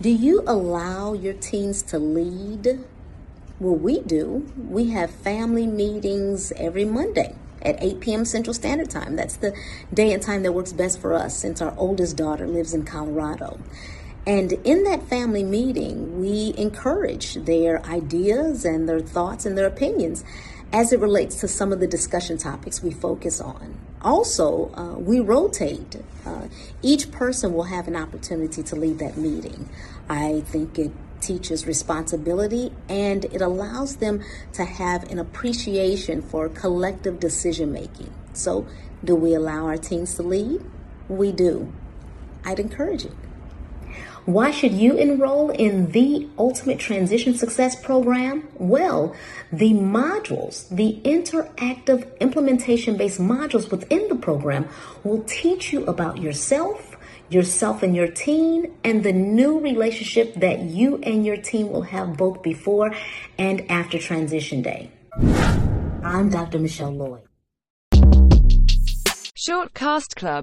Do you allow your teens to lead? Well, we do. We have family meetings every Monday at 8 p.m. Central Standard Time. That's the day and time that works best for us since our oldest daughter lives in Colorado. And in that family meeting, we encourage their ideas and their thoughts and their opinions as it relates to some of the discussion topics we focus on. Also, uh, we rotate. Uh, each person will have an opportunity to lead that meeting. I think it teaches responsibility and it allows them to have an appreciation for collective decision making. So, do we allow our teams to lead? We do. I'd encourage it. Why should you enroll in the Ultimate Transition Success Program? Well, the modules, the interactive implementation based modules within the program will teach you about yourself, yourself and your teen, and the new relationship that you and your team will have both before and after transition day. I'm Dr. Michelle Lloyd. Shortcast Club